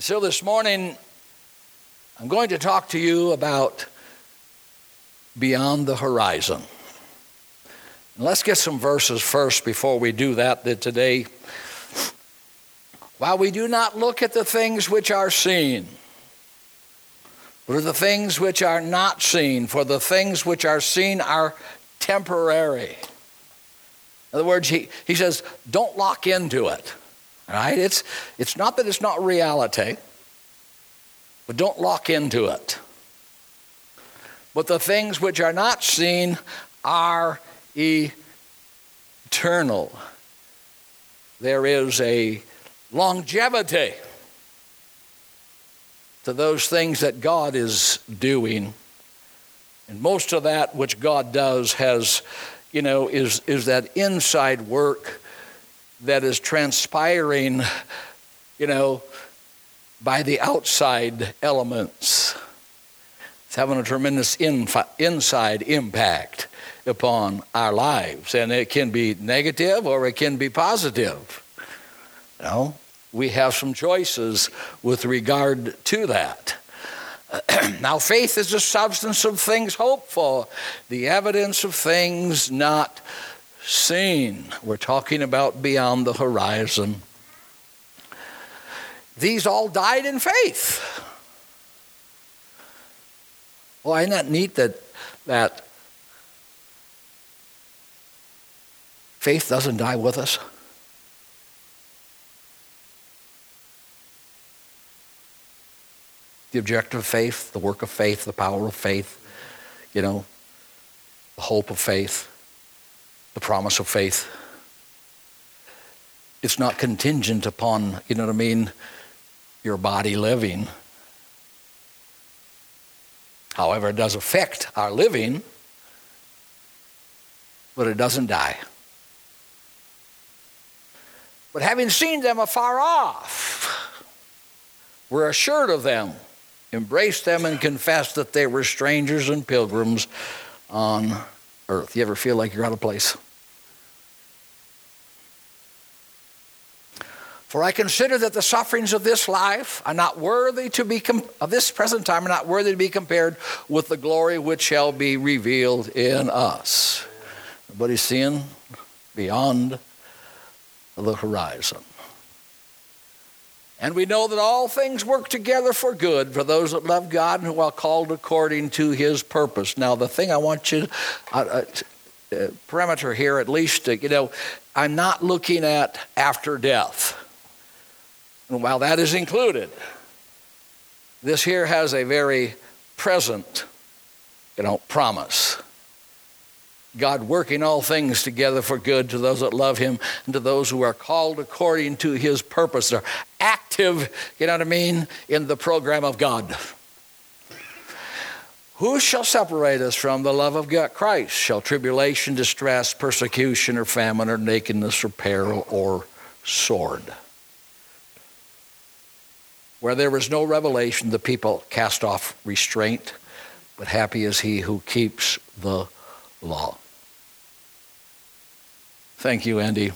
So this morning, I'm going to talk to you about beyond the horizon. Let's get some verses first before we do that, that today. While we do not look at the things which are seen, but the things which are not seen, for the things which are seen are temporary. In other words, he, he says, don't lock into it. Right? It's, it's not that it's not reality, but don't lock into it. But the things which are not seen are eternal. There is a longevity to those things that God is doing. And most of that which God does has, you know, is, is that inside work that is transpiring, you know, by the outside elements. It's having a tremendous inside impact upon our lives. And it can be negative or it can be positive. You know, we have some choices with regard to that. now, faith is the substance of things hoped for, the evidence of things not seen. We're talking about beyond the horizon. These all died in faith. Well, isn't that neat that, that faith doesn't die with us? The objective of faith, the work of faith, the power of faith, you know, the hope of faith the promise of faith. It's not contingent upon, you know what I mean, your body living. However, it does affect our living, but it doesn't die. But having seen them afar off, we're assured of them, embraced them, and confessed that they were strangers and pilgrims on earth. You ever feel like you're out of place? For I consider that the sufferings of this life are not worthy to be, of this present time, are not worthy to be compared with the glory which shall be revealed in us. Everybody seeing beyond the horizon. And we know that all things work together for good for those that love God and who are called according to his purpose. Now, the thing I want you, uh, uh, uh parameter here at least, you know, I'm not looking at after death. And while that is included, this here has a very present, you know, promise. God working all things together for good to those that love him and to those who are called according to his purpose. They're active, you know what I mean, in the program of God. Who shall separate us from the love of God? Christ. Shall tribulation, distress, persecution, or famine, or nakedness, or peril, or sword? Where there is no revelation, the people cast off restraint, but happy is he who keeps the law. Thank you, Andy.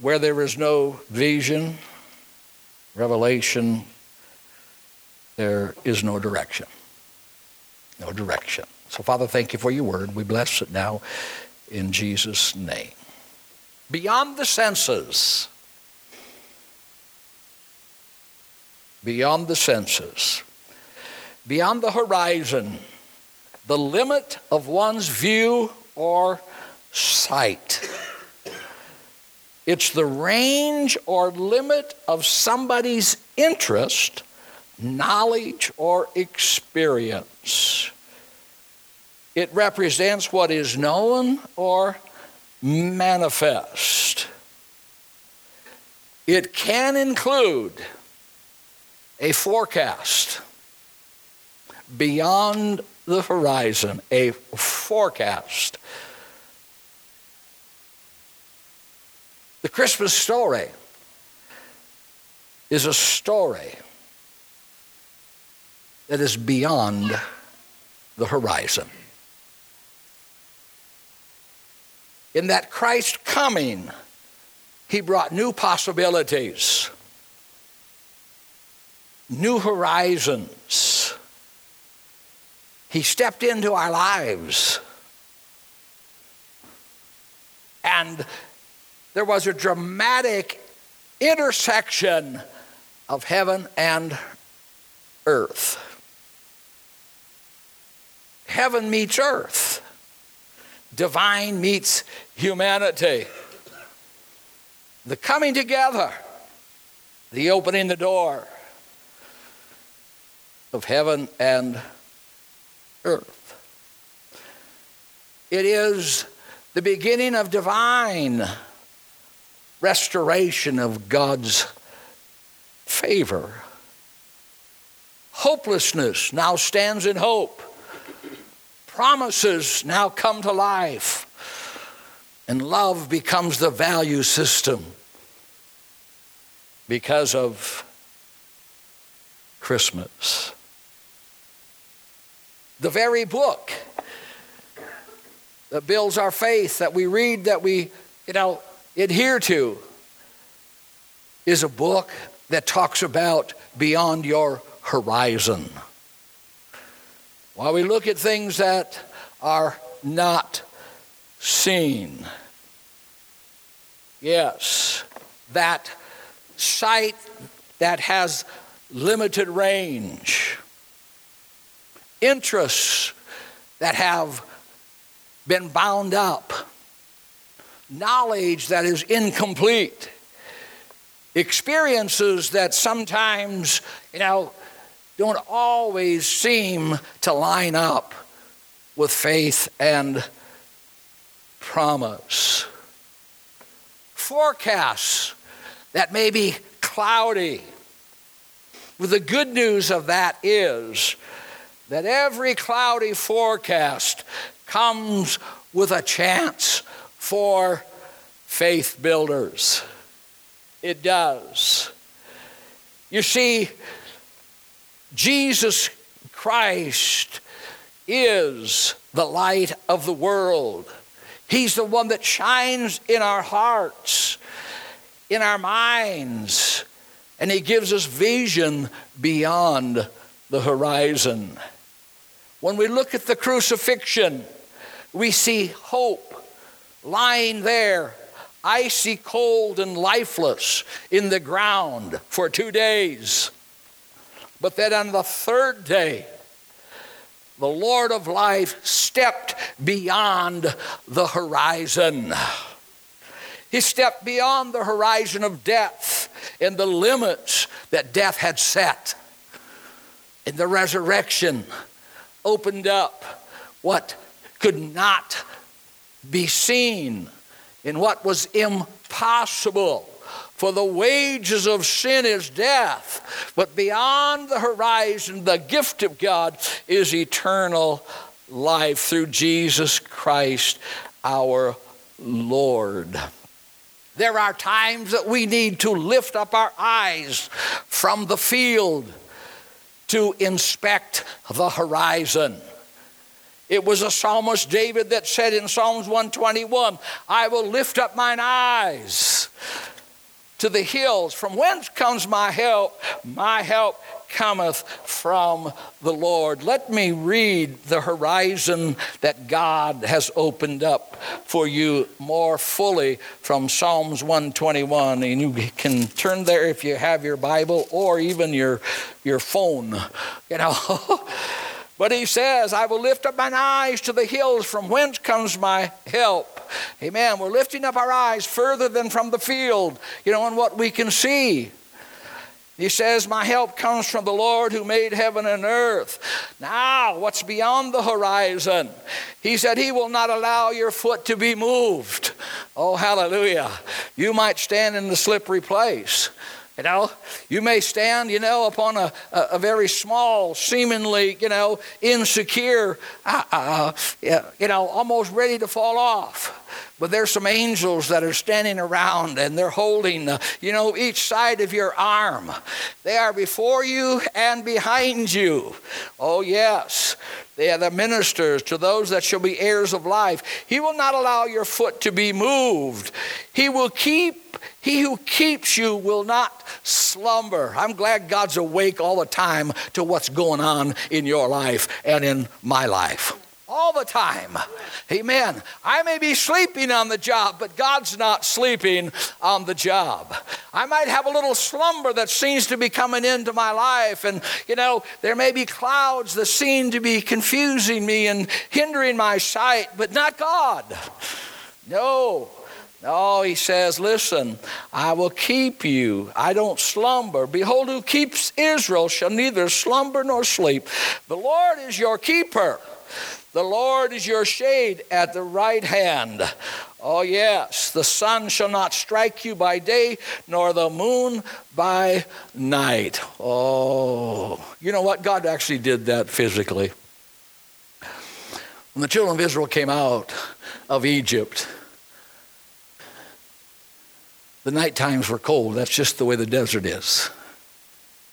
Where there is no vision, revelation, there is no direction. No direction. So, Father, thank you for your word. We bless it now in Jesus' name. Beyond the senses, beyond the senses, beyond the horizon, the limit of one's view or sight. It's the range or limit of somebody's interest, knowledge, or experience. It represents what is known or manifest. It can include a forecast beyond the horizon, a forecast. The Christmas story is a story that is beyond the horizon. In that Christ coming, he brought new possibilities new horizons. He stepped into our lives. And there was a dramatic intersection of heaven and earth. Heaven meets earth, divine meets humanity. The coming together, the opening the door of heaven and earth. It is the beginning of divine restoration of God's favor. Hopelessness now stands in hope. Promises now come to life. And love becomes the value system because of Christmas. The very book that builds our faith, that we read, that we, you know, adhere to, is a book that talks about beyond your horizon. While we look at things that are not seen, yes, that sight that has limited range, interests that have been bound up, knowledge that is incomplete, experiences that sometimes, you know, don't always seem to line up with faith and promise. Forecasts that may be cloudy. But the good news of that is that every cloudy forecast comes with a chance for faith builders. It does. You see, Jesus Christ is the light of the world. He's the one that shines in our hearts, in our minds, and He gives us vision beyond the horizon. When we look at the crucifixion, we see hope lying there, icy cold and lifeless in the ground for two days. But then on the third day, the Lord of life stepped beyond the horizon. He stepped beyond the horizon of death and the limits that death had set. In the resurrection opened up what could not be seen in what was impossible. For the wages of sin is death, but beyond the horizon, the gift of God is eternal life through Jesus Christ our Lord. There are times that we need to lift up our eyes from the field to inspect the horizon. It was a psalmist, David, that said in Psalms 121, I will lift up mine eyes to the hills. From whence comes my help? My help cometh from the Lord. Let me read the horizon that God has opened up for you more fully from Psalms 121. And you can turn there if you have your Bible or even your, your phone. You know. But he says, I will lift up mine eyes to the hills from whence comes my help. Amen. We're lifting up our eyes further than from the field, you know, and what we can see. He says, My help comes from the Lord who made heaven and earth. Now, what's beyond the horizon? He said, He will not allow your foot to be moved. Oh, hallelujah. You might stand in the slippery place. You know, you may stand, you know, upon a, a, a very small, seemingly, you know, insecure, uh, uh, you know, almost ready to fall off. But there's some angels that are standing around and they're holding, uh, you know, each side of your arm. They are before you and behind you. Oh, yes. They are the ministers, to those that shall be heirs of life. He will not allow your foot to be moved. He will keep, he who keeps you will not slumber. I'm glad God's awake all the time to what's going on in your life and in my life all the time. Amen. I may be sleeping on the job, but God's not sleeping on the job. I might have a little slumber that seems to be coming into my life, and you know, there may be clouds that seem to be confusing me and hindering my sight, but not God. No. No, he says, Listen, I will keep you. I don't slumber. Behold, who keeps Israel shall neither slumber nor sleep. The Lord is your keeper. The Lord is your shade at the right hand. Oh, yes, the sun shall not strike you by day, nor the moon by night. Oh, you know what? God actually did that physically. When the children of Israel came out of Egypt, the night times were cold. That's just the way the desert is.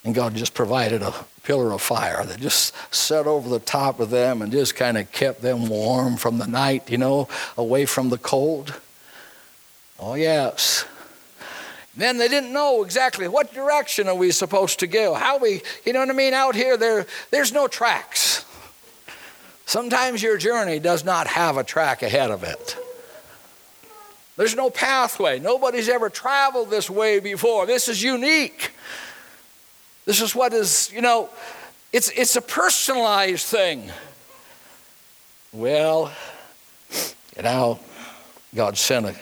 And God just provided a pillar of fire that just set over the top of them and just kind of kept them warm from the night, you know, away from the cold. Oh, yes. Then they didn't know exactly what direction are we supposed to go. How we, you know what I mean? Out here, there, there's no tracks. Sometimes your journey does not have a track ahead of it. There's no pathway. Nobody's ever traveled this way before. This is unique. This is what is, you know, it's, it's a personalized thing. Well, you know, God sent a,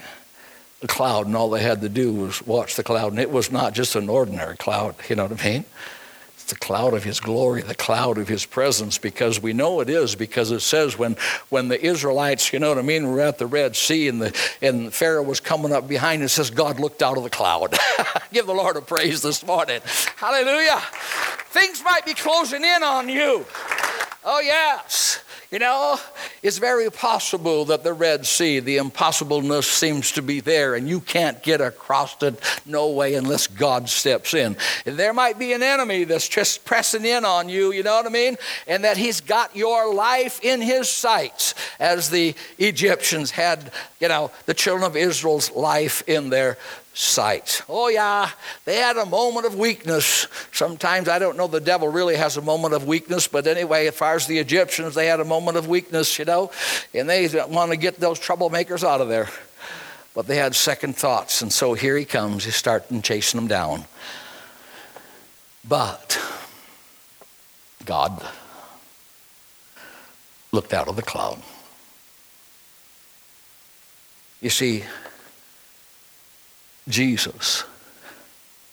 a cloud, and all they had to do was watch the cloud. And it was not just an ordinary cloud, you know what I mean? The cloud of his glory, the cloud of his presence, because we know it is, because it says when, when the Israelites, you know what I mean, were at the Red Sea and, the, and Pharaoh was coming up behind, it says God looked out of the cloud. Give the Lord a praise this morning. Hallelujah. Things might be closing in on you. Oh, yes. You know, it's very possible that the Red Sea, the impossibleness seems to be there, and you can't get across it no way unless God steps in. And there might be an enemy that's just pressing in on you, you know what I mean? And that he's got your life in his sights, as the Egyptians had, you know, the children of Israel's life in their sight. Oh, yeah, they had a moment of weakness. Sometimes I don't know the devil really has a moment of weakness, but anyway, as far as the Egyptians, they had a moment of weakness, you know, and they want to get those troublemakers out of there. But they had second thoughts, and so here he comes. He's starting chasing them down. But God looked out of the cloud. You see, Jesus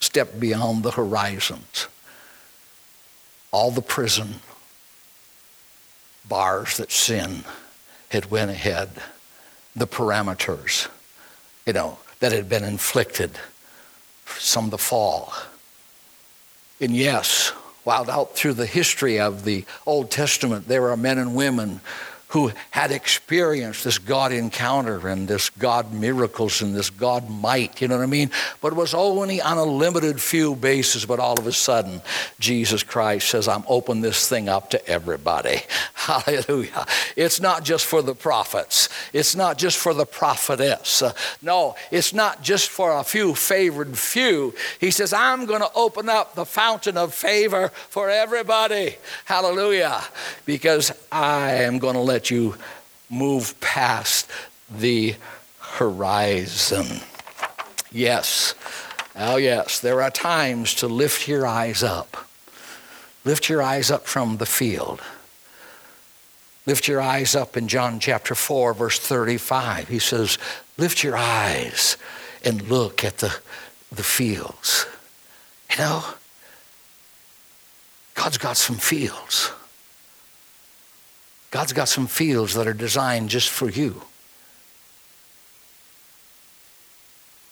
stepped beyond the horizons, all the prison bars that sin had went ahead, the parameters, you know, that had been inflicted, of the fall. And yes, while out through the history of the Old Testament, there are men and women who had experienced this God encounter and this God miracles and this God might, you know what I mean? But it was only on a limited few basis, but all of a sudden, Jesus Christ says, I'm open this thing up to everybody. Hallelujah. It's not just for the prophets, it's not just for the prophetess. No, it's not just for a few favored few. He says, I'm going to open up the fountain of favor for everybody. Hallelujah. Because I am going to let you move past the horizon. Yes, oh, yes, there are times to lift your eyes up. Lift your eyes up from the field. Lift your eyes up in John chapter 4, verse 35. He says, Lift your eyes and look at the, the fields. You know, God's got some fields. God's got some fields that are designed just for you.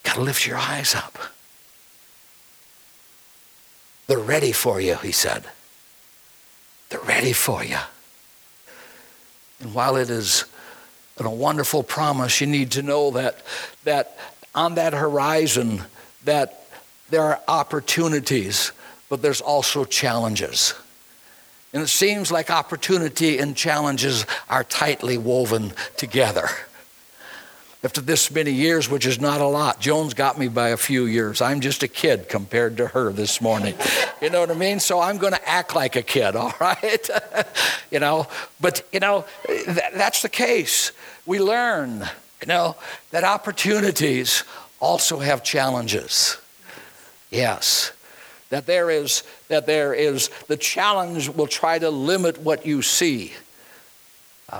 Got to lift your eyes up. They're ready for you, he said. They're ready for you. And while it is a wonderful promise, you need to know that, that on that horizon that there are opportunities, but there's also challenges. And it seems like opportunity and challenges are tightly woven together. After this many years, which is not a lot, Joan's got me by a few years. I'm just a kid compared to her this morning. You know what I mean? So I'm going to act like a kid, all right? you know, but, you know, that's the case. We learn, you know, that opportunities also have challenges. Yes that there is that there is the challenge will try to limit what you see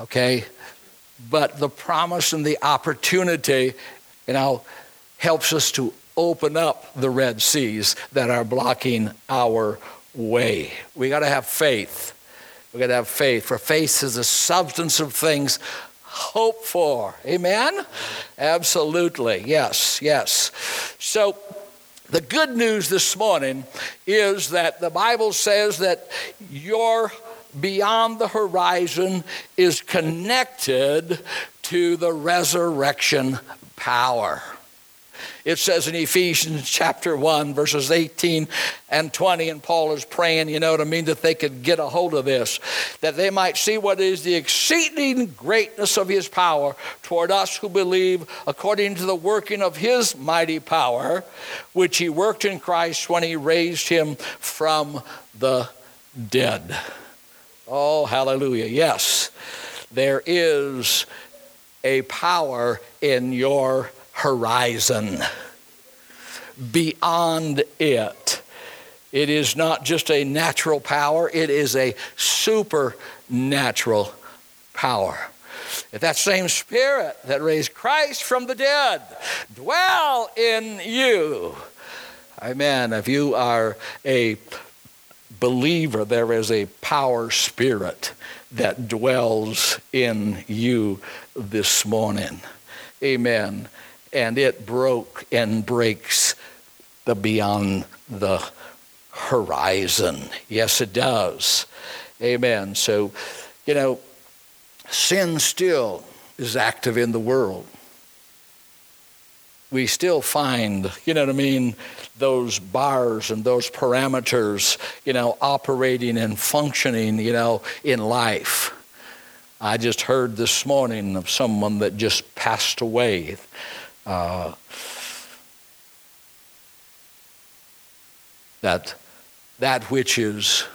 okay? But the promise and the opportunity you know helps us to open up the red seas that are blocking our way. We got to have faith. We got to have faith for faith is the substance of things hoped for. Amen? Absolutely. Yes yes. So the good news this morning is that the Bible says that your beyond the horizon is connected to the resurrection power. It says in Ephesians chapter 1, verses 18 and 20, and Paul is praying, you know what I mean, that they could get a hold of this, that they might see what is the exceeding greatness of his power toward us who believe according to the working of his mighty power, which he worked in Christ when he raised him from the dead. Oh, hallelujah. Yes, there is a power in your horizon. Beyond it, it is not just a natural power, it is a supernatural power. If that same spirit that raised Christ from the dead dwell in you, amen. If you are a believer, there is a power spirit that dwells in you this morning. Amen and it broke and breaks the beyond the horizon. Yes, it does. Amen. So, you know, sin still is active in the world. We still find, you know what I mean, those bars and those parameters, you know, operating and functioning, you know, in life. I just heard this morning of someone that just passed away uh, that that which is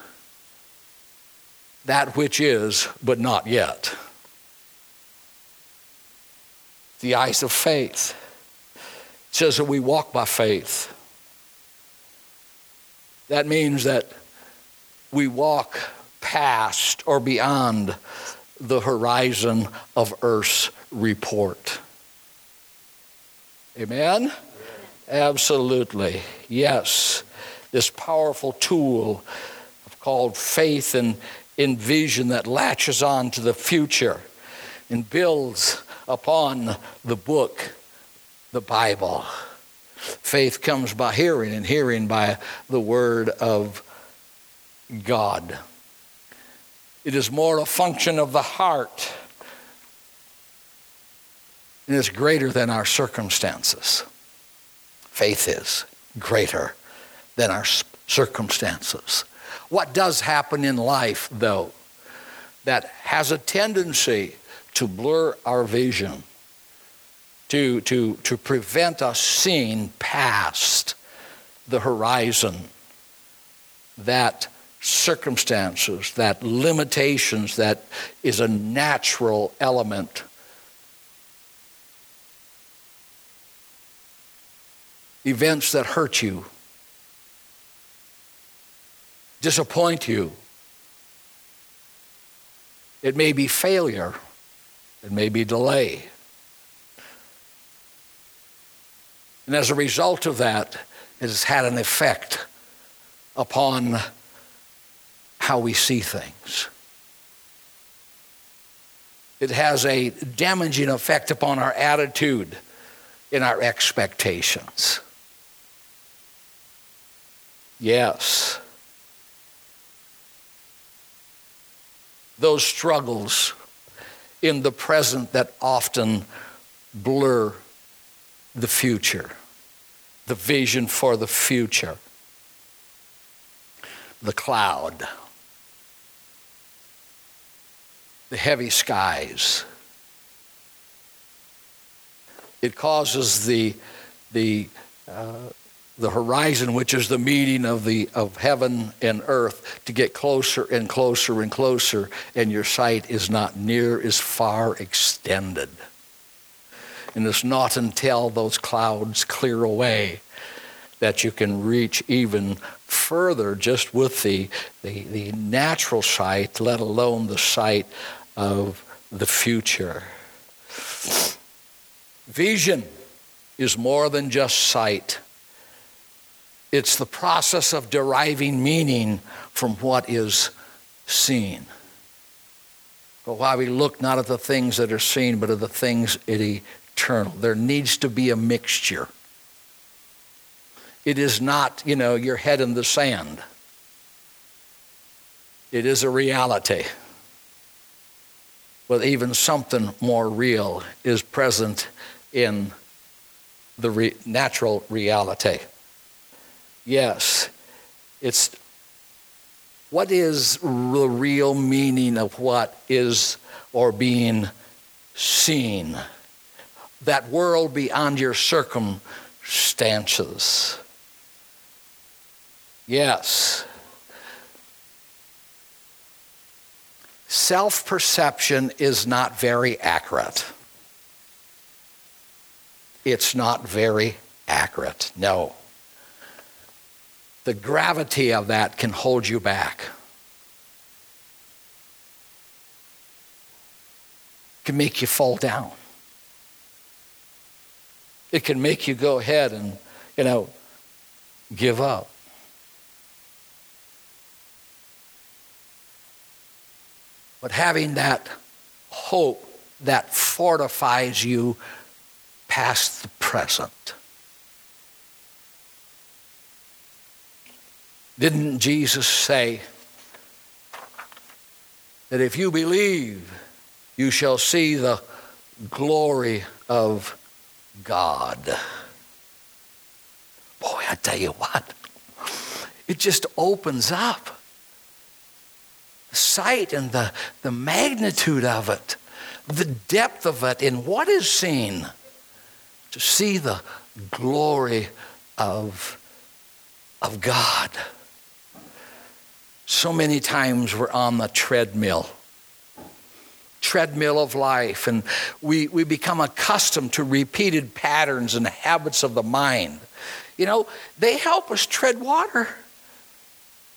that which is but not yet. The eyes of faith. It says that we walk by faith. That means that we walk past or beyond the horizon of earth's report Amen? Absolutely. Yes. This powerful tool called faith and in vision that latches on to the future and builds upon the book, the Bible. Faith comes by hearing, and hearing by the Word of God. It is more a function of the heart and it's greater than our circumstances. Faith is greater than our circumstances. What does happen in life, though, that has a tendency to blur our vision, to, to, to prevent us seeing past the horizon, that circumstances, that limitations, that is a natural element events that hurt you, disappoint you. It may be failure, it may be delay. And as a result of that, it has had an effect upon how we see things. It has a damaging effect upon our attitude in our expectations. Yes. Those struggles in the present that often blur the future, the vision for the future, the cloud. the heavy skies. It causes the, the, uh, the horizon, which is the meeting of, the, of heaven and earth, to get closer and closer and closer, and your sight is not near as far extended. And it's not until those clouds clear away that you can reach even further just with the, the, the natural sight, let alone the sight of the future. Vision is more than just sight. It's the process of deriving meaning from what is seen. But why we look not at the things that are seen, but at the things eternal. There needs to be a mixture. It is not, you know, your head in the sand. It is a reality. But even something more real is present in the re- natural reality. Yes, it's what is the real meaning of what is or being seen? That world beyond your circumstances. Yes. Self perception is not very accurate. It's not very accurate, no. The gravity of that can hold you back. It can make you fall down. It can make you go ahead and, you know, give up. But having that hope that fortifies you past the present. Didn't Jesus say that if you believe, you shall see the glory of God? Boy, I tell you what, it just opens up the sight and the, the magnitude of it, the depth of it in what is seen, to see the glory of, of God. So many times we're on the treadmill, treadmill of life, and we, we become accustomed to repeated patterns and habits of the mind. You know, they help us tread water,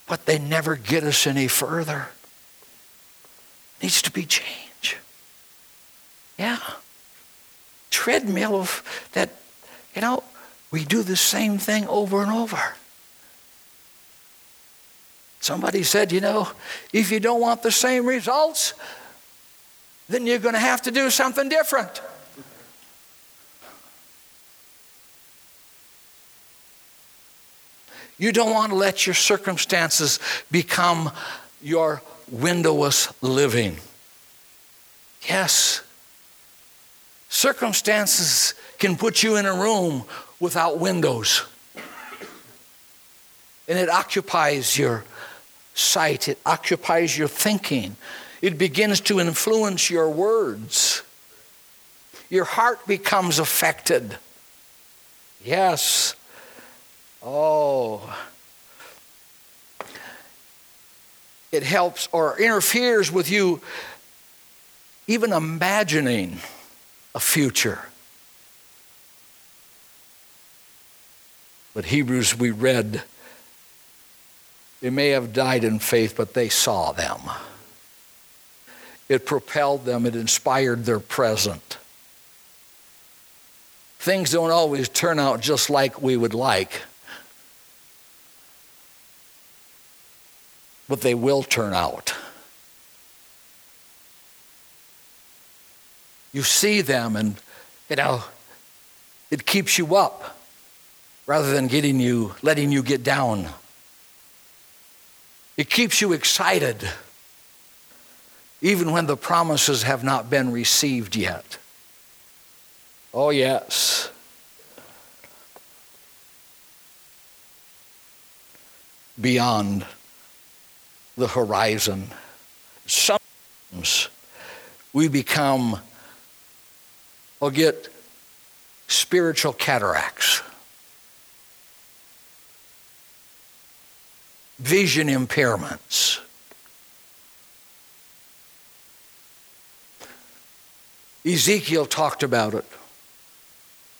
but they never get us any further needs to be change. Yeah. Treadmill of that, you know, we do the same thing over and over. Somebody said, you know, if you don't want the same results, then you're going to have to do something different. You don't want to let your circumstances become your windowless living. Yes, circumstances can put you in a room without windows. And it occupies your sight, it occupies your thinking, it begins to influence your words. Your heart becomes affected. Yes. Oh, it helps or interferes with you even imagining a future. But Hebrews, we read, they may have died in faith, but they saw them. It propelled them, it inspired their present. Things don't always turn out just like we would like. but they will turn out. You see them, and you know, it keeps you up rather than getting you, letting you get down. It keeps you excited, even when the promises have not been received yet. Oh, yes. Beyond the horizon. Sometimes we become or get spiritual cataracts, vision impairments. Ezekiel talked about it.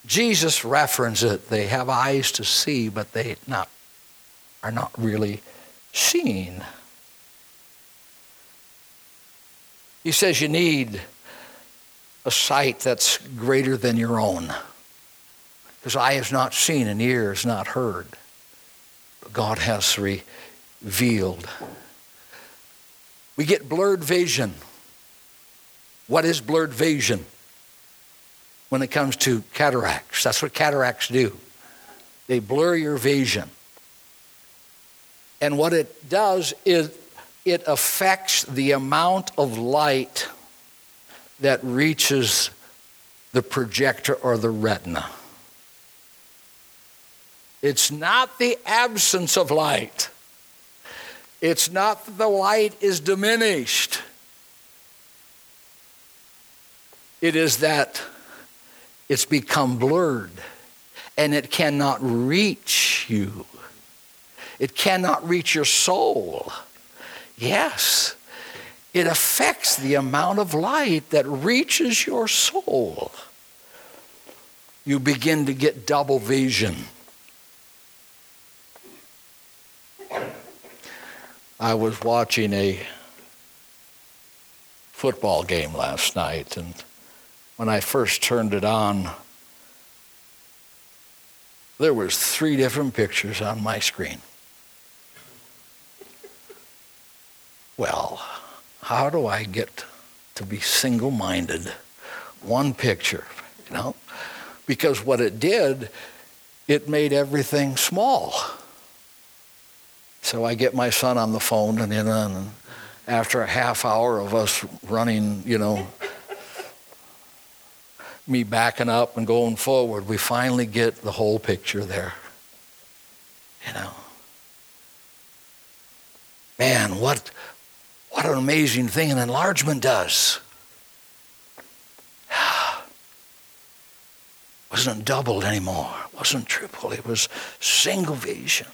Jesus referenced it. They have eyes to see, but they not, are not really seeing. He says you need a sight that's greater than your own. Because eye has not seen and ear has not heard. But God has revealed. We get blurred vision. What is blurred vision? When it comes to cataracts, that's what cataracts do. They blur your vision. And what it does is it affects the amount of light that reaches the projector or the retina. It's not the absence of light. It's not that the light is diminished. It is that it's become blurred and it cannot reach you. It cannot reach your soul. Yes, it affects the amount of light that reaches your soul. You begin to get double vision. I was watching a football game last night, and when I first turned it on, there was three different pictures on my screen. well, how do I get to be single minded? One picture, you know? Because what it did, it made everything small. So I get my son on the phone, and then and after a half hour of us running, you know, me backing up and going forward, we finally get the whole picture there. You know. Man, what what an amazing thing an enlargement does. wasn't doubled anymore, wasn't triple, it was single vision.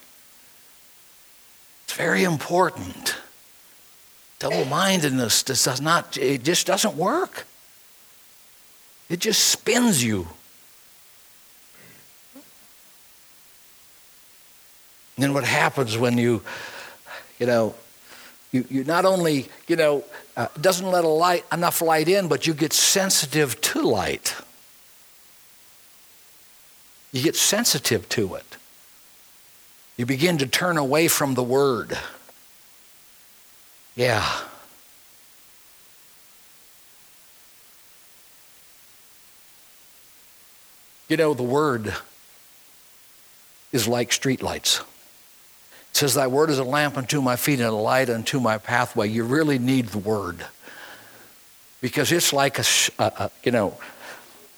It's very important. Double mindedness does not, it just doesn't work. It just spins you. And then what happens when you, you know, you, you not only, you know, uh, doesn't let a light, enough light in, but you get sensitive to light. You get sensitive to it. You begin to turn away from the Word. Yeah. You know, the Word is like streetlights It says, Thy word is a lamp unto my feet and a light unto my pathway. You really need the word because it's like a, a, you know,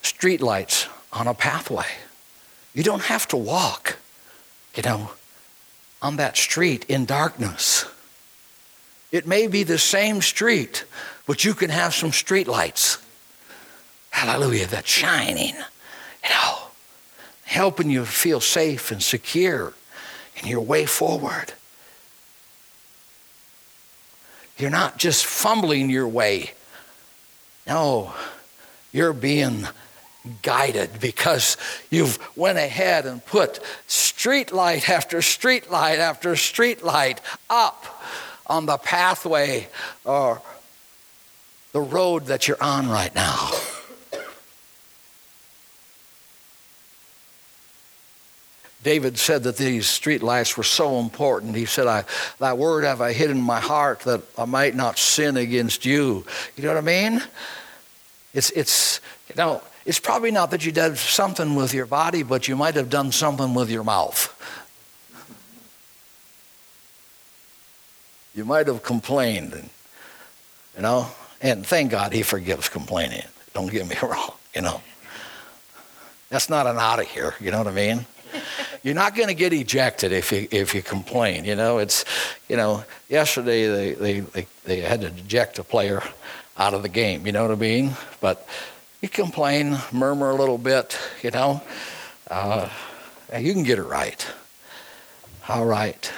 streetlights on a pathway. You don't have to walk, you know, on that street in darkness. It may be the same street, but you can have some street lights. Hallelujah, that's shining, you know, helping you feel safe and secure in your way forward. You're not just fumbling your way. No, you're being guided because you've went ahead and put street light after street light after street light up on the pathway or the road that you're on right now. David said that these street lights were so important. He said, I, Thy word have I hid in my heart that I might not sin against you. You know what I mean? It's, it's, you know, it's probably not that you did something with your body, but you might have done something with your mouth. You might have complained, and, you know, and thank God he forgives complaining. Don't get me wrong, you know. That's not an out of here, you know what I mean? You're not going to get ejected if you if you complain. You know, it's you know. Yesterday they they they, they had to eject a player out of the game. You know what I mean? But you complain, murmur a little bit, you know. Uh, you can get it right. All right.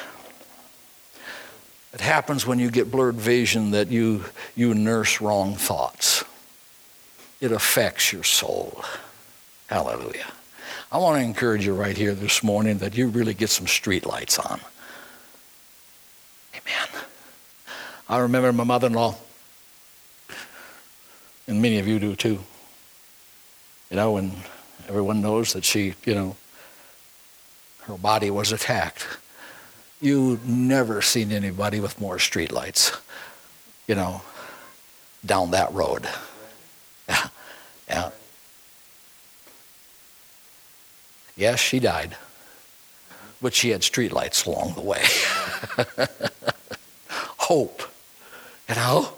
It happens when you get blurred vision that you, you nurse wrong thoughts. It affects your soul. Hallelujah. I want to encourage you right here this morning that you really get some street lights on. Amen. I remember my mother in law, and many of you do too. You know, and everyone knows that she, you know, her body was attacked. You never seen anybody with more streetlights, you know, down that road. Yeah, yeah. Yes, she died, but she had streetlights along the way. Hope, you know,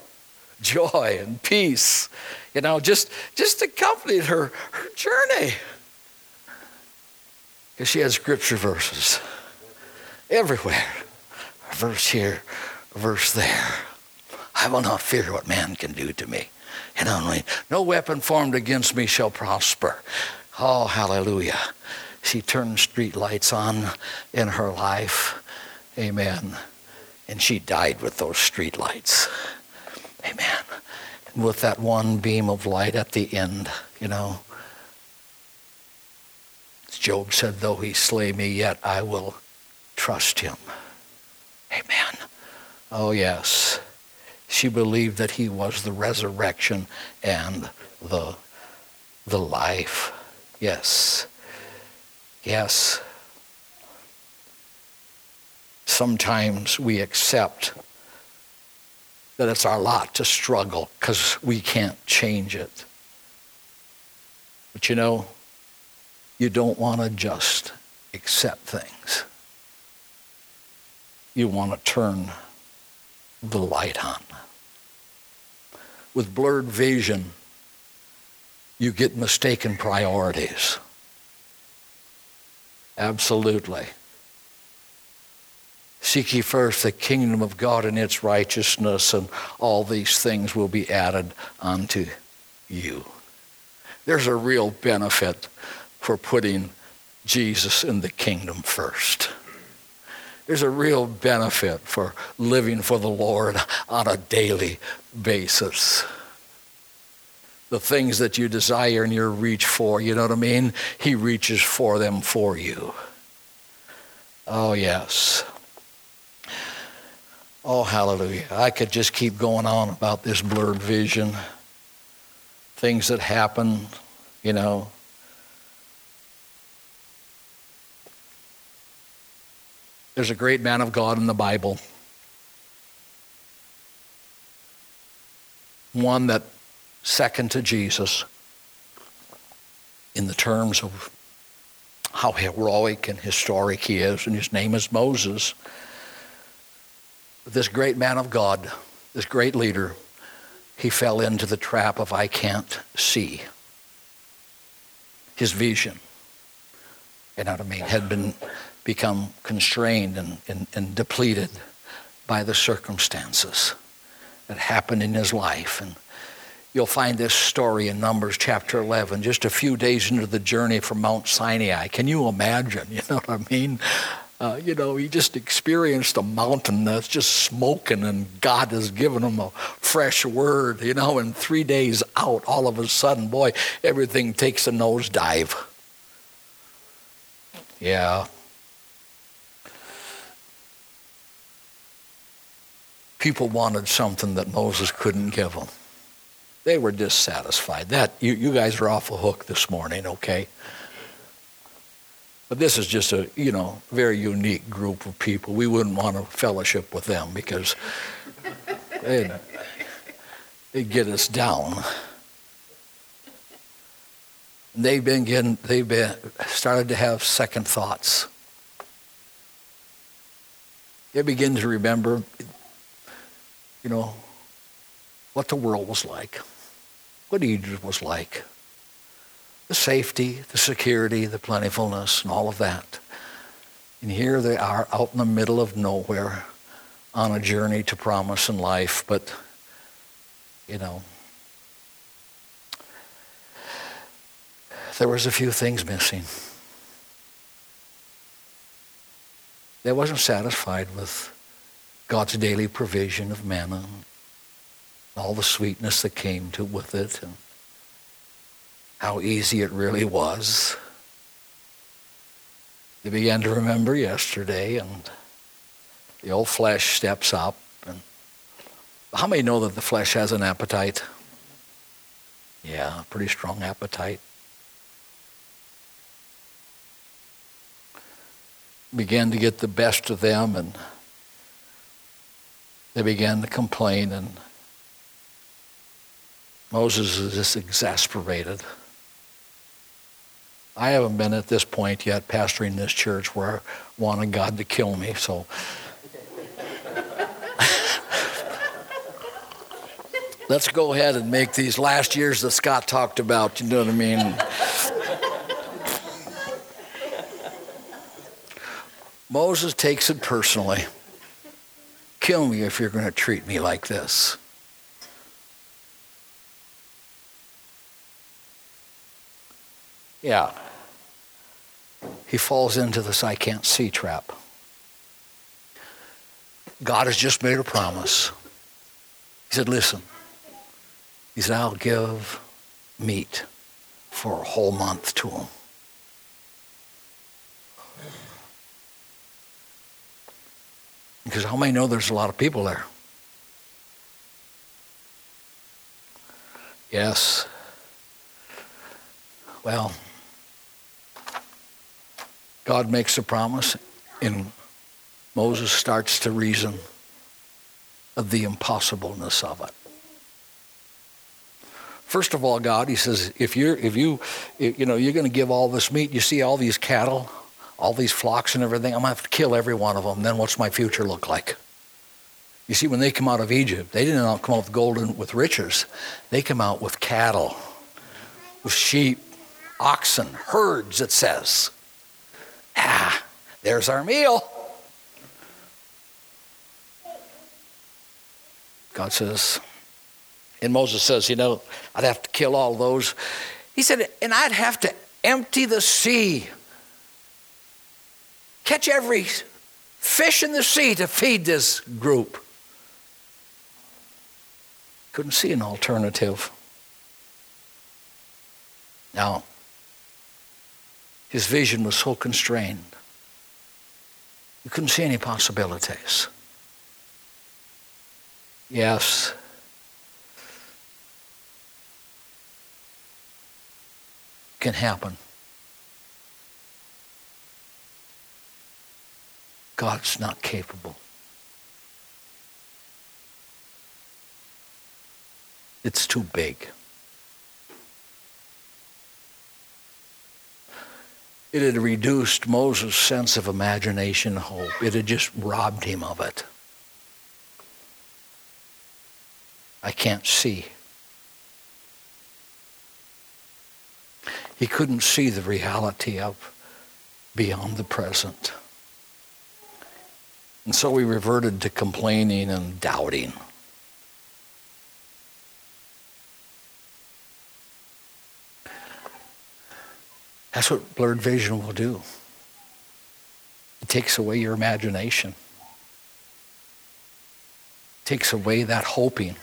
joy and peace, you know, just just accompanied her her journey. Because she had scripture verses everywhere. A verse here, a verse there. I will not fear what man can do to me. You know, no weapon formed against me shall prosper. Oh, hallelujah. She turned street lights on in her life. Amen. And she died with those street lights. Amen. With that one beam of light at the end, you know. Job said, Though he slay me, yet I will trust him. Amen. Oh, yes. She believed that he was the resurrection and the, the life. Yes. Yes. Sometimes we accept that it's our lot to struggle because we can't change it. But you know, you don't want to just accept things. You want to turn the light on. With blurred vision, you get mistaken priorities. Absolutely. Seek ye first the kingdom of God and its righteousness, and all these things will be added unto you. There's a real benefit for putting Jesus in the kingdom first. There's a real benefit for living for the Lord on a daily basis. The things that you desire and you reach for, you know what I mean? He reaches for them for you. Oh, yes. Oh, hallelujah. I could just keep going on about this blurred vision. Things that happen, you know, There's a great man of God in the Bible. One that second to Jesus in the terms of how heroic and historic he is, and his name is Moses. This great man of God, this great leader, he fell into the trap of I can't see. His vision, you know what I mean, had been become constrained and, and, and depleted by the circumstances that happened in his life. And you'll find this story in Numbers chapter 11, just a few days into the journey from Mount Sinai. Can you imagine? You know what I mean? Uh, you know, he just experienced a mountain that's just smoking, and God has given him a fresh word, you know, and three days out, all of a sudden, boy, everything takes a nosedive. Yeah, people wanted something that Moses couldn't give them. They were dissatisfied. That you, you guys are off the hook this morning, okay? But this is just a you know very unique group of people. We wouldn't want to fellowship with them because they'd, they'd get us down. They've been getting, they've been started to have second thoughts. They begin to remember you know, what the world was like, what Egypt was like, the safety, the security, the plentifulness, and all of that. And here they are out in the middle of nowhere on a journey to promise and life, but, you know, there was a few things missing. They wasn't satisfied with God's daily provision of manna, all the sweetness that came to with it, and how easy it really was. They began to remember yesterday, and the old flesh steps up. And how many know that the flesh has an appetite? Yeah, a pretty strong appetite. Began to get the best of them, and they began to complain, and Moses is just exasperated. I haven't been at this point yet pastoring this church where I wanted God to kill me, so. Let's go ahead and make these last years that Scott talked about, you know what I mean? Moses takes it personally. Kill me if you're going to treat me like this. Yeah. He falls into this I can't see trap. God has just made a promise. He said, Listen, he said, I'll give meat for a whole month to him. Because how many know there's a lot of people there? Yes. Well, God makes a promise, and Moses starts to reason of the impossibleness of it. First of all, God, He says, if you're, if you, you know, you're going to give all this meat, you see all these cattle, all these flocks and everything, I'm going to have to kill every one of them. Then what's my future look like? You see, when they come out of Egypt, they didn't come out with gold and with riches. They come out with cattle, with sheep, oxen, herds, it says. Ah, there's our meal. God says, and Moses says, you know, I'd have to kill all those. He said, and I'd have to empty the sea, catch every fish in the sea to feed this group. Couldn't see an alternative. Now, his vision was so constrained. You couldn't see any possibilities. Yes. Can happen. God's not capable. It's too big. It had reduced Moses' sense of imagination hope. It had just robbed him of it. I can't see. He couldn't see the reality of beyond the present. And so he reverted to complaining and doubting. That's what blurred vision will do. It takes away your imagination. It takes away that hoping.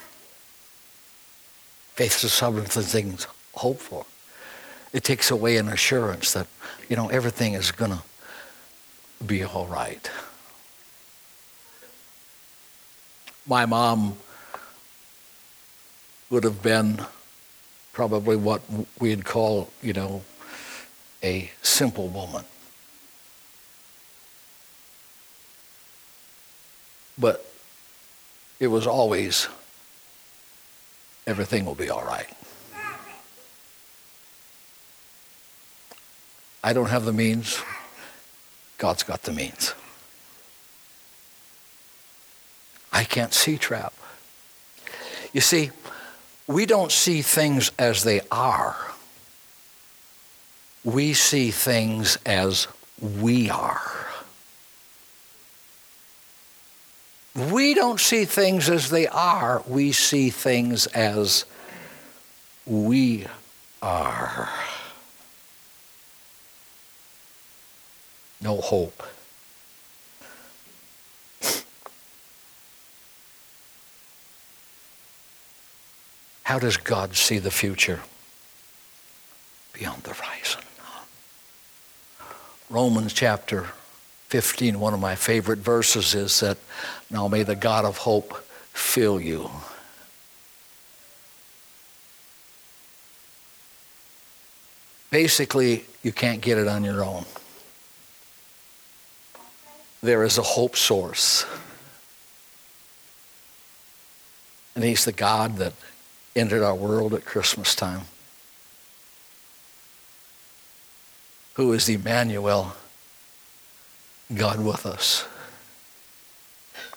Faith is the substance of things hoped for. It takes away an assurance that, you know, everything is going to be all right. My mom would have been probably what we'd call, you know, a simple woman. But it was always, everything will be all right. I don't have the means. God's got the means. I can't see trap. You see, we don't see things as they are we see things as we are. We don't see things as they are, we see things as we are. no hope. How does God see the future? Beyond the horizon. Romans chapter 15, one of my favorite verses is that now may the God of hope fill you. Basically, you can't get it on your own. There is a hope source. And He's the God that entered our world at Christmas time, who is Emmanuel God with us.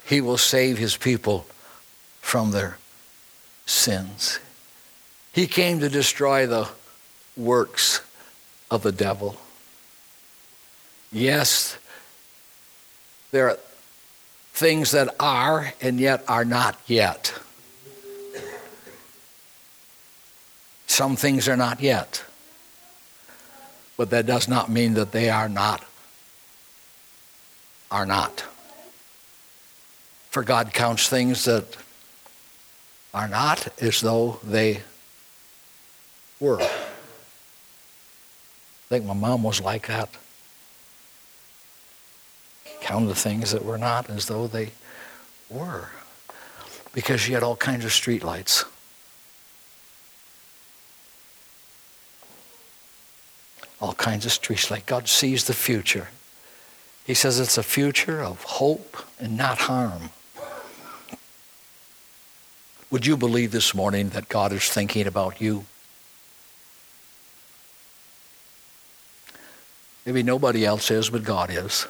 He will save his people from their sins. He came to destroy the works of the devil. Yes, there are things that are and yet are not yet. Some things are not yet. But that does not mean that they are not are not. For God counts things that are not as though they were. I think my mom was like that. Counted the things that were not as though they were. Because she had all kinds of streetlights. All kinds of streets. Like God sees the future. He says it's a future of hope and not harm. Would you believe this morning that God is thinking about you? Maybe nobody else is, but God is.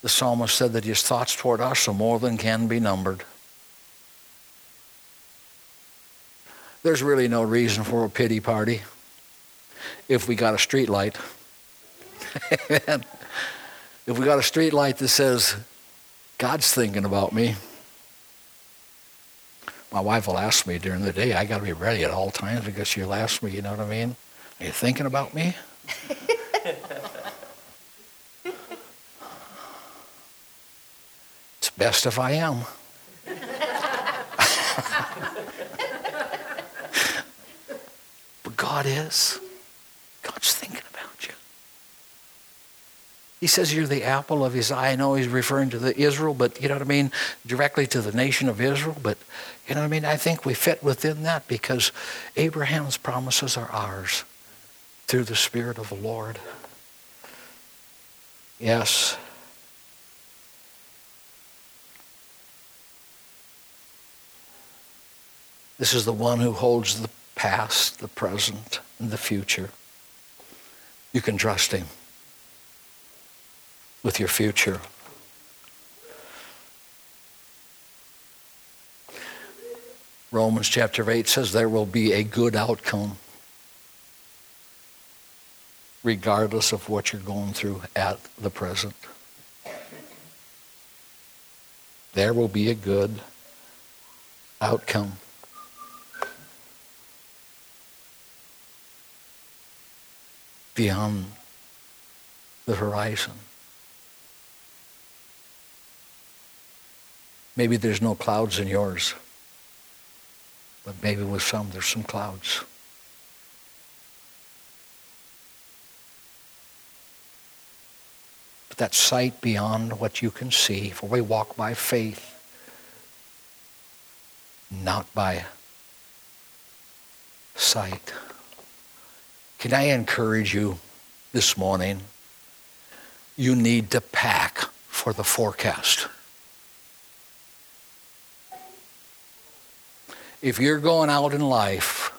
The psalmist said that his thoughts toward us are more than can be numbered. There's really no reason for a pity party if we got a street light. if we got a street light that says, God's thinking about me, my wife will ask me during the day, I got to be ready at all times because she'll ask me, you know what I mean? Are you thinking about me? it's best if I am. God is. God's thinking about you. he says you're the apple of his eye. I know he's referring to the Israel, but you know what I mean? Directly to the nation of Israel. But you know what I mean? I think we fit within that because Abraham's promises are ours through the Spirit of the Lord. Yes. This is the one who holds the past, the present, and the future. You can trust him with your future. Romans chapter 8 says there will be a good outcome regardless of what you're going through at the present. There will be a good outcome. Beyond the horizon. Maybe there's no clouds in yours, but maybe with some there's some clouds. But that sight beyond what you can see, for we walk by faith, not by sight. Can I encourage you this morning? You need to pack for the forecast. if you're going out in life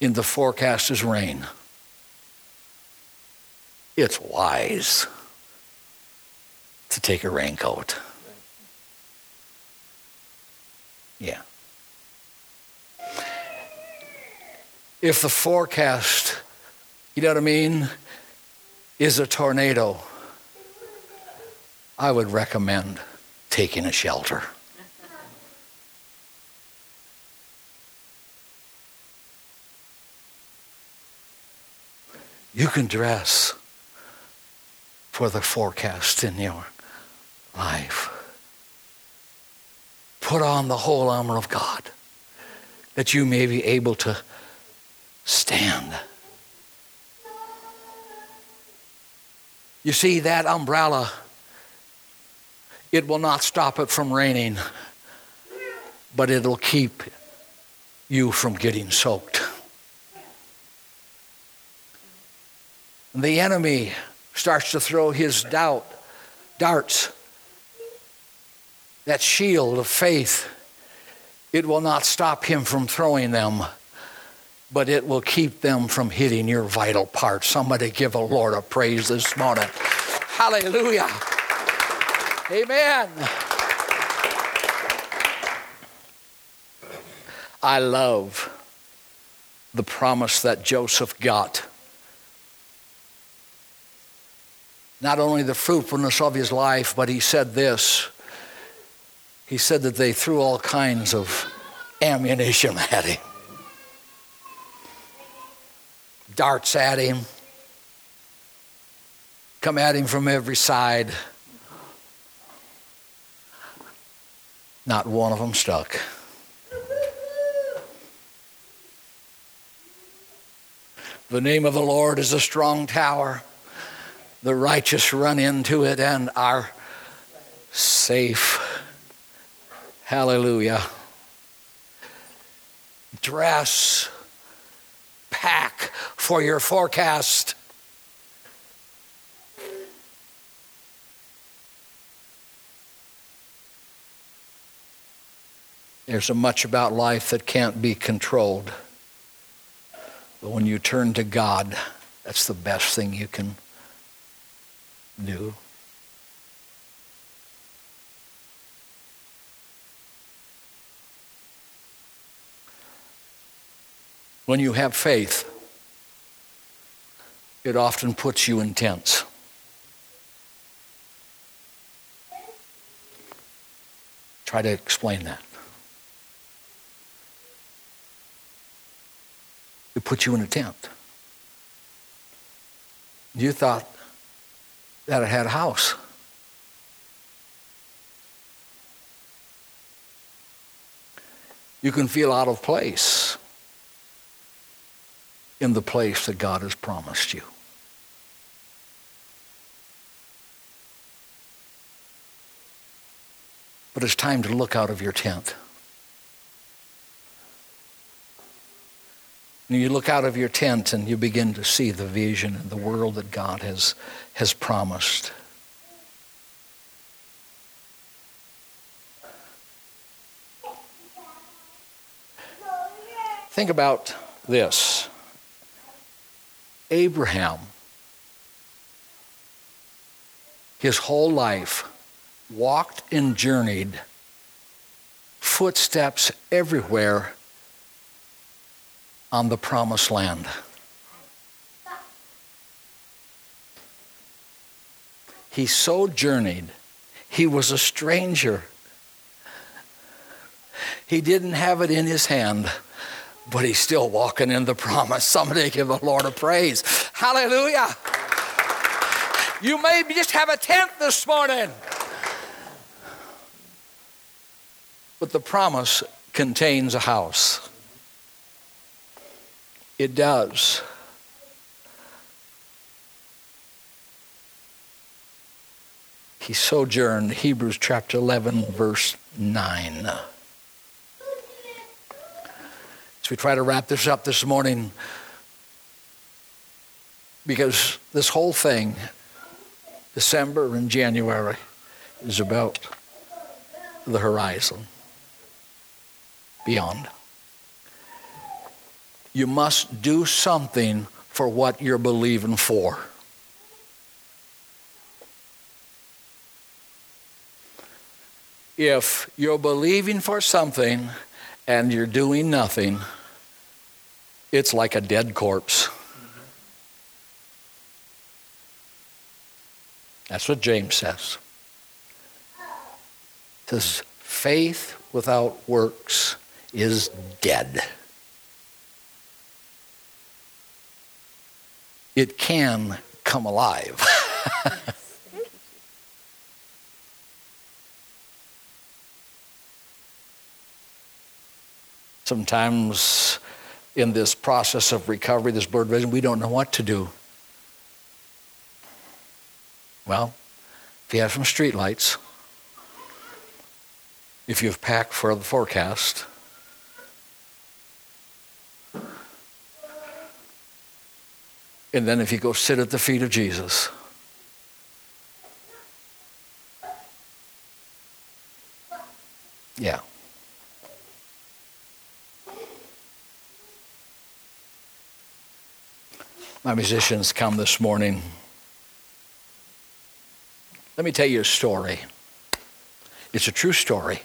in the forecast is rain, it's wise to take a raincoat. Yeah. If the forecast, you know what I mean, is a tornado, I would recommend taking a shelter. you can dress for the forecast in your life. Put on the whole armor of God that you may be able to stand. You see, that umbrella, it will not stop it from raining, but it'll keep you from getting soaked. The enemy starts to throw his doubt, darts, that shield of faith. It will not stop him from throwing them, but it will keep them from hitting your vital parts. Somebody give the Lord a praise this morning. Hallelujah. Amen. I love the promise that Joseph got. Not only the fruitfulness of his life, but he said this. He said that they threw all kinds of ammunition at him darts at him, come at him from every side. Not one of them stuck. The name of the Lord is a strong tower. The righteous run into it and are safe. Hallelujah. Dress, pack for your forecast. There's so much about life that can't be controlled. But when you turn to God, that's the best thing you can do. When you have faith, it often puts you in tents. Try to explain that. It puts you in a tent. You thought that it had a house. You can feel out of place in the place that God has promised you. But it's time to look out of your tent. And you look out of your tent and you begin to see the vision and the world that God has, has promised. Think about this Abraham, his whole life, walked and journeyed, footsteps everywhere on the promised land. He sojourneyed. He was a stranger. He didn't have it in his hand, but he's still walking in the promise. Somebody give the Lord a praise. Hallelujah. You may just have a tent this morning, but the promise contains a house. It does. He sojourned, Hebrews chapter 11, verse 9. As we try to wrap this up this morning, because this whole thing, December and January, is about the horizon beyond you must do something for what you're believing for. If you're believing for something and you're doing nothing, it's like a dead corpse. That's what James says. It says, faith without works is dead. it can come alive. Sometimes in this process of recovery, this blurred vision, we don't know what to do. Well, if you have some streetlights, if you've packed for the forecast, and then if you go sit at the feet of Jesus, yeah. My musicians come this morning. Let me tell you a story. It's a true story.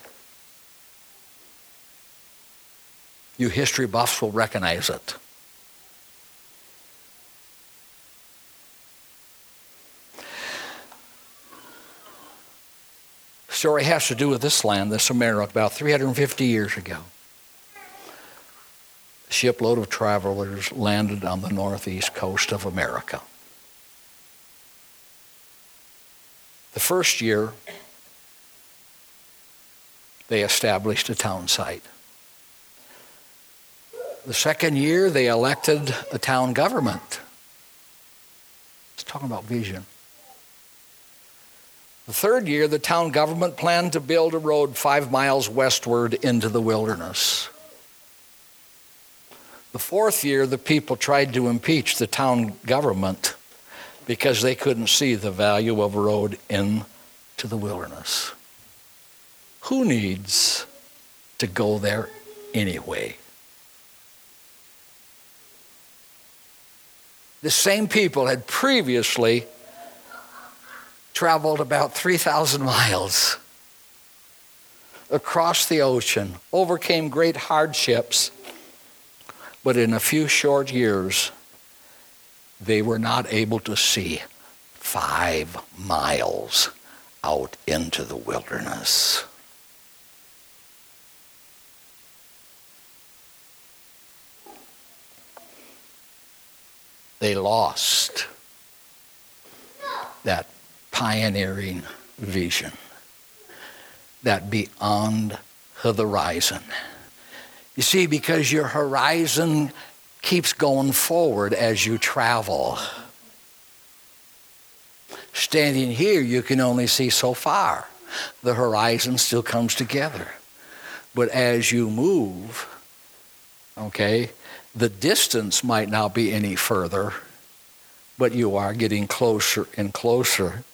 You history buffs will recognize it. Story has to do with this land, this America, about 350 years ago. A shipload of travelers landed on the northeast coast of America. The first year, they established a town site. The second year, they elected a town government. It's talking about vision. The third year, the town government planned to build a road five miles westward into the wilderness. The fourth year, the people tried to impeach the town government because they couldn't see the value of a road into the wilderness. Who needs to go there anyway? The same people had previously traveled about 3,000 miles across the ocean, overcame great hardships, but in a few short years, they were not able to see five miles out into the wilderness. They lost that pioneering vision, that beyond the horizon. You see, because your horizon keeps going forward as you travel. Standing here, you can only see so far. The horizon still comes together. But as you move, okay, the distance might not be any further, but you are getting closer and closer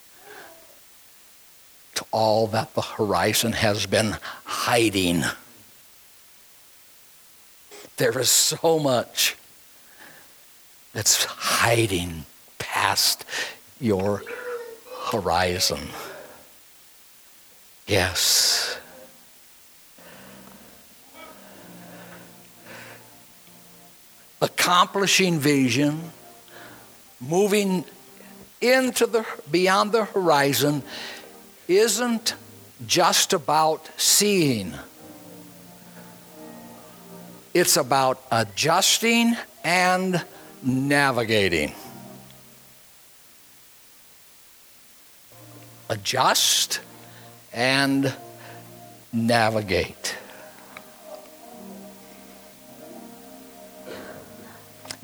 to all that the horizon has been hiding. There is so much that's hiding past your horizon. Yes. Accomplishing vision, moving into the beyond the horizon isn't just about seeing, it's about adjusting and navigating. Adjust and navigate.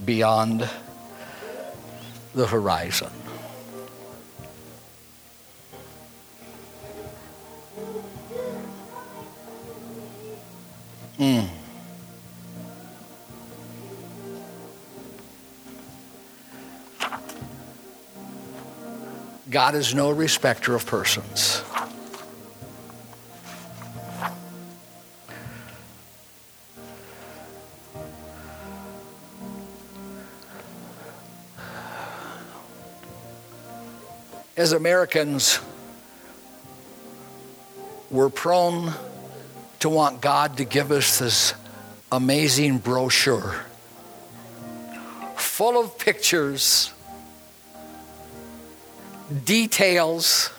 Beyond the horizon. Mm. God is no respecter of persons. As Americans, we're prone to want God to give us this amazing brochure full of pictures, details,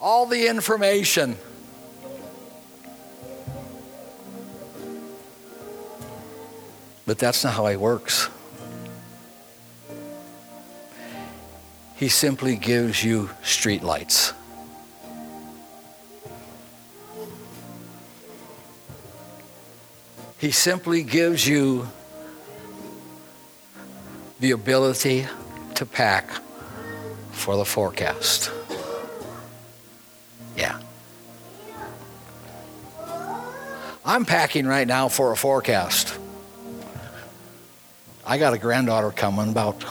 all the information. But that's not how He works. He simply gives you street He simply gives you the ability to pack for the forecast. Yeah. I'm packing right now for a forecast. I got a granddaughter coming about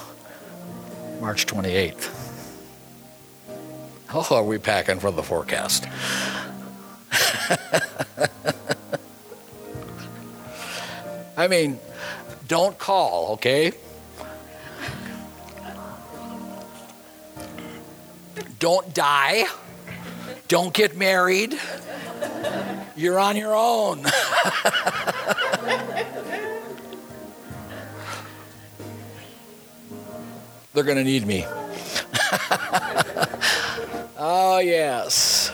March 28th. Oh, are we packing for the forecast? I mean, don't call, okay? Don't die. Don't get married. You're on your own. They're going to need me. oh, yes.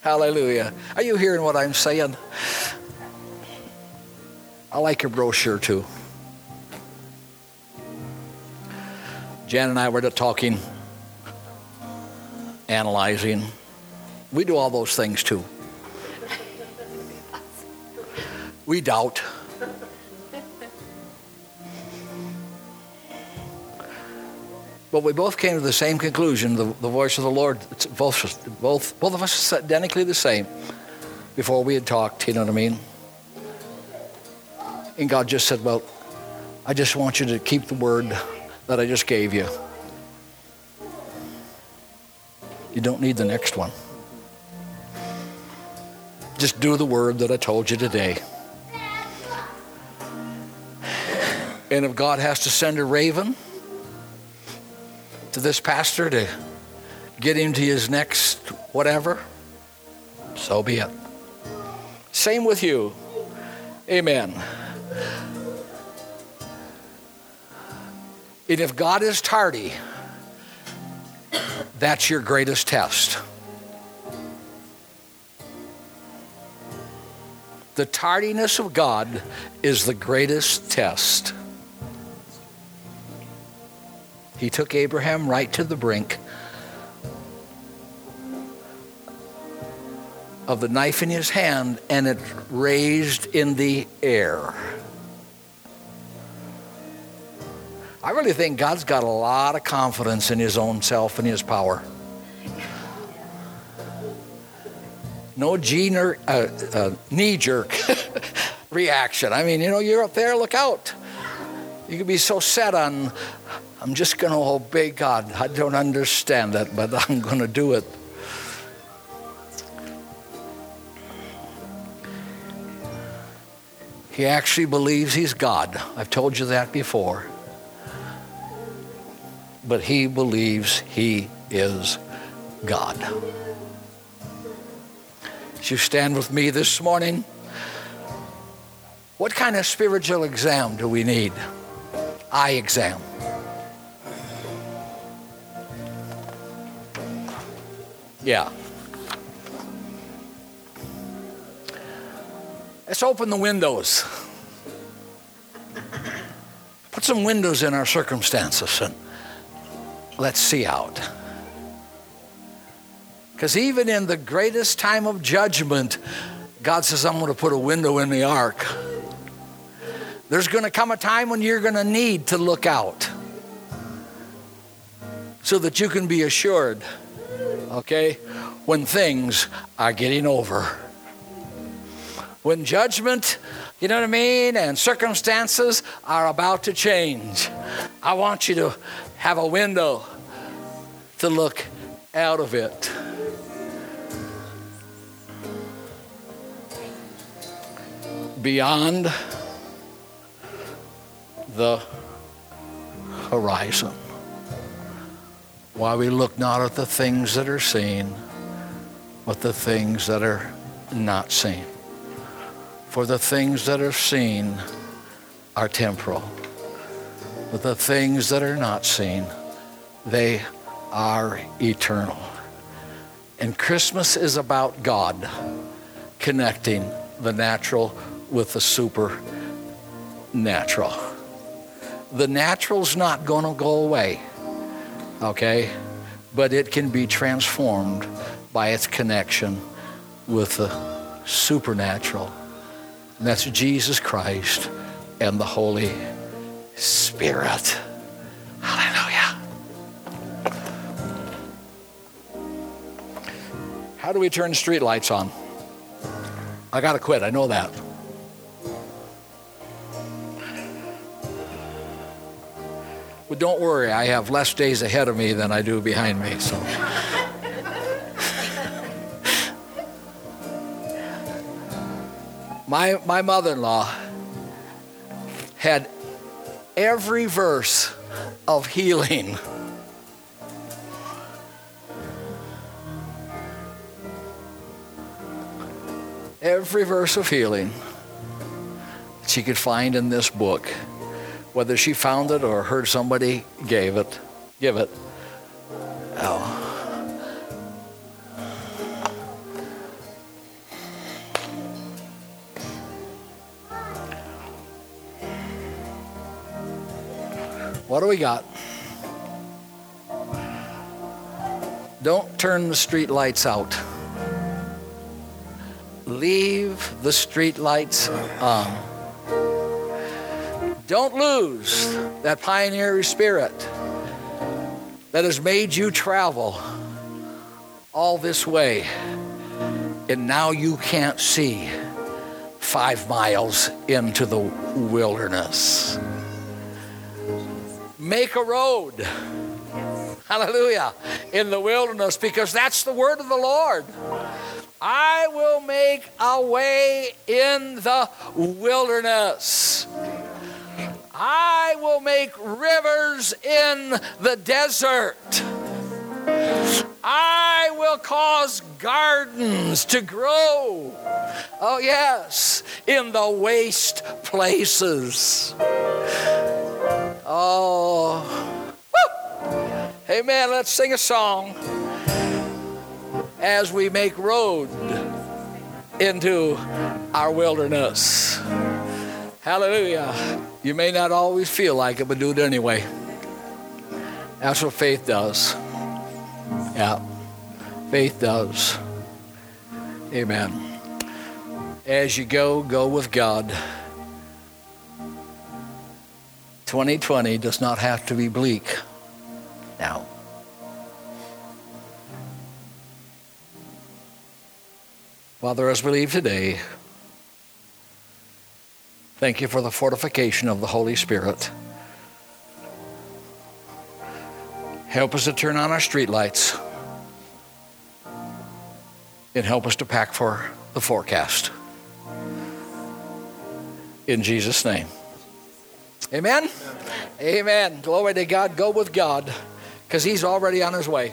Hallelujah. Are you hearing what I'm saying? I like your brochure too. Jan and I were talking, analyzing. We do all those things too. We doubt. But we both came to the same conclusion the, the voice of the Lord, both, both, both of us identically the same before we had talked, you know what I mean? And God just said, Well, I just want you to keep the word that I just gave you. You don't need the next one. Just do the word that I told you today. And if God has to send a raven to this pastor to get him to his next whatever, so be it. Same with you. Amen. And if God is tardy, that's your greatest test. The tardiness of God is the greatest test. He took Abraham right to the brink of the knife in his hand and it raised in the air. I really think God's got a lot of confidence in his own self and his power. No uh, uh, knee jerk reaction. I mean, you know, you're up there, look out. You can be so set on, I'm just going to obey God. I don't understand that, but I'm going to do it. He actually believes he's God. I've told you that before but he believes he is God. As you stand with me this morning, what kind of spiritual exam do we need? Eye exam. Yeah. Let's open the windows. Put some windows in our circumstances and let's see out. Because even in the greatest time of judgment, God says, I'm going to put a window in the ark. There's going to come a time when you're going to need to look out so that you can be assured, okay, when things are getting over. When judgment, you know what I mean, and circumstances are about to change. I want you to have a window to look out of it. Beyond the horizon. Why we look not at the things that are seen, but the things that are not seen. For the things that are seen are temporal but the things that are not seen, they are eternal. And Christmas is about God connecting the natural with the supernatural. The natural's not going to go away, okay? But it can be transformed by its connection with the supernatural. And that's Jesus Christ and the Holy Spirit. Hallelujah. How do we turn street lights on? I got to quit. I know that. But don't worry, I have less days ahead of me than I do behind me. So. my my mother-in-law had every verse of healing. Every verse of healing she could find in this book, whether she found it or heard somebody gave it, give it. Oh. What do we got? Don't turn the street lights out. Leave the street lights on. Don't lose that pioneer spirit that has made you travel all this way, and now you can't see five miles into the wilderness. Make a road. Hallelujah. In the wilderness, because that's the word of the Lord. I will make a way in the wilderness. I will make rivers in the desert. I will cause gardens to grow. Oh, yes, in the waste places. Oh, Woo! amen. Let's sing a song as we make road into our wilderness. Hallelujah. You may not always feel like it, but do it anyway. That's what faith does. Yeah, faith does. Amen. As you go, go with God. 2020 does not have to be bleak now. Father, as we leave today, thank you for the fortification of the Holy Spirit. Help us to turn on our streetlights and help us to pack for the forecast. In Jesus' name. Amen? Amen. Glory to God. Go with God because He's already on His way.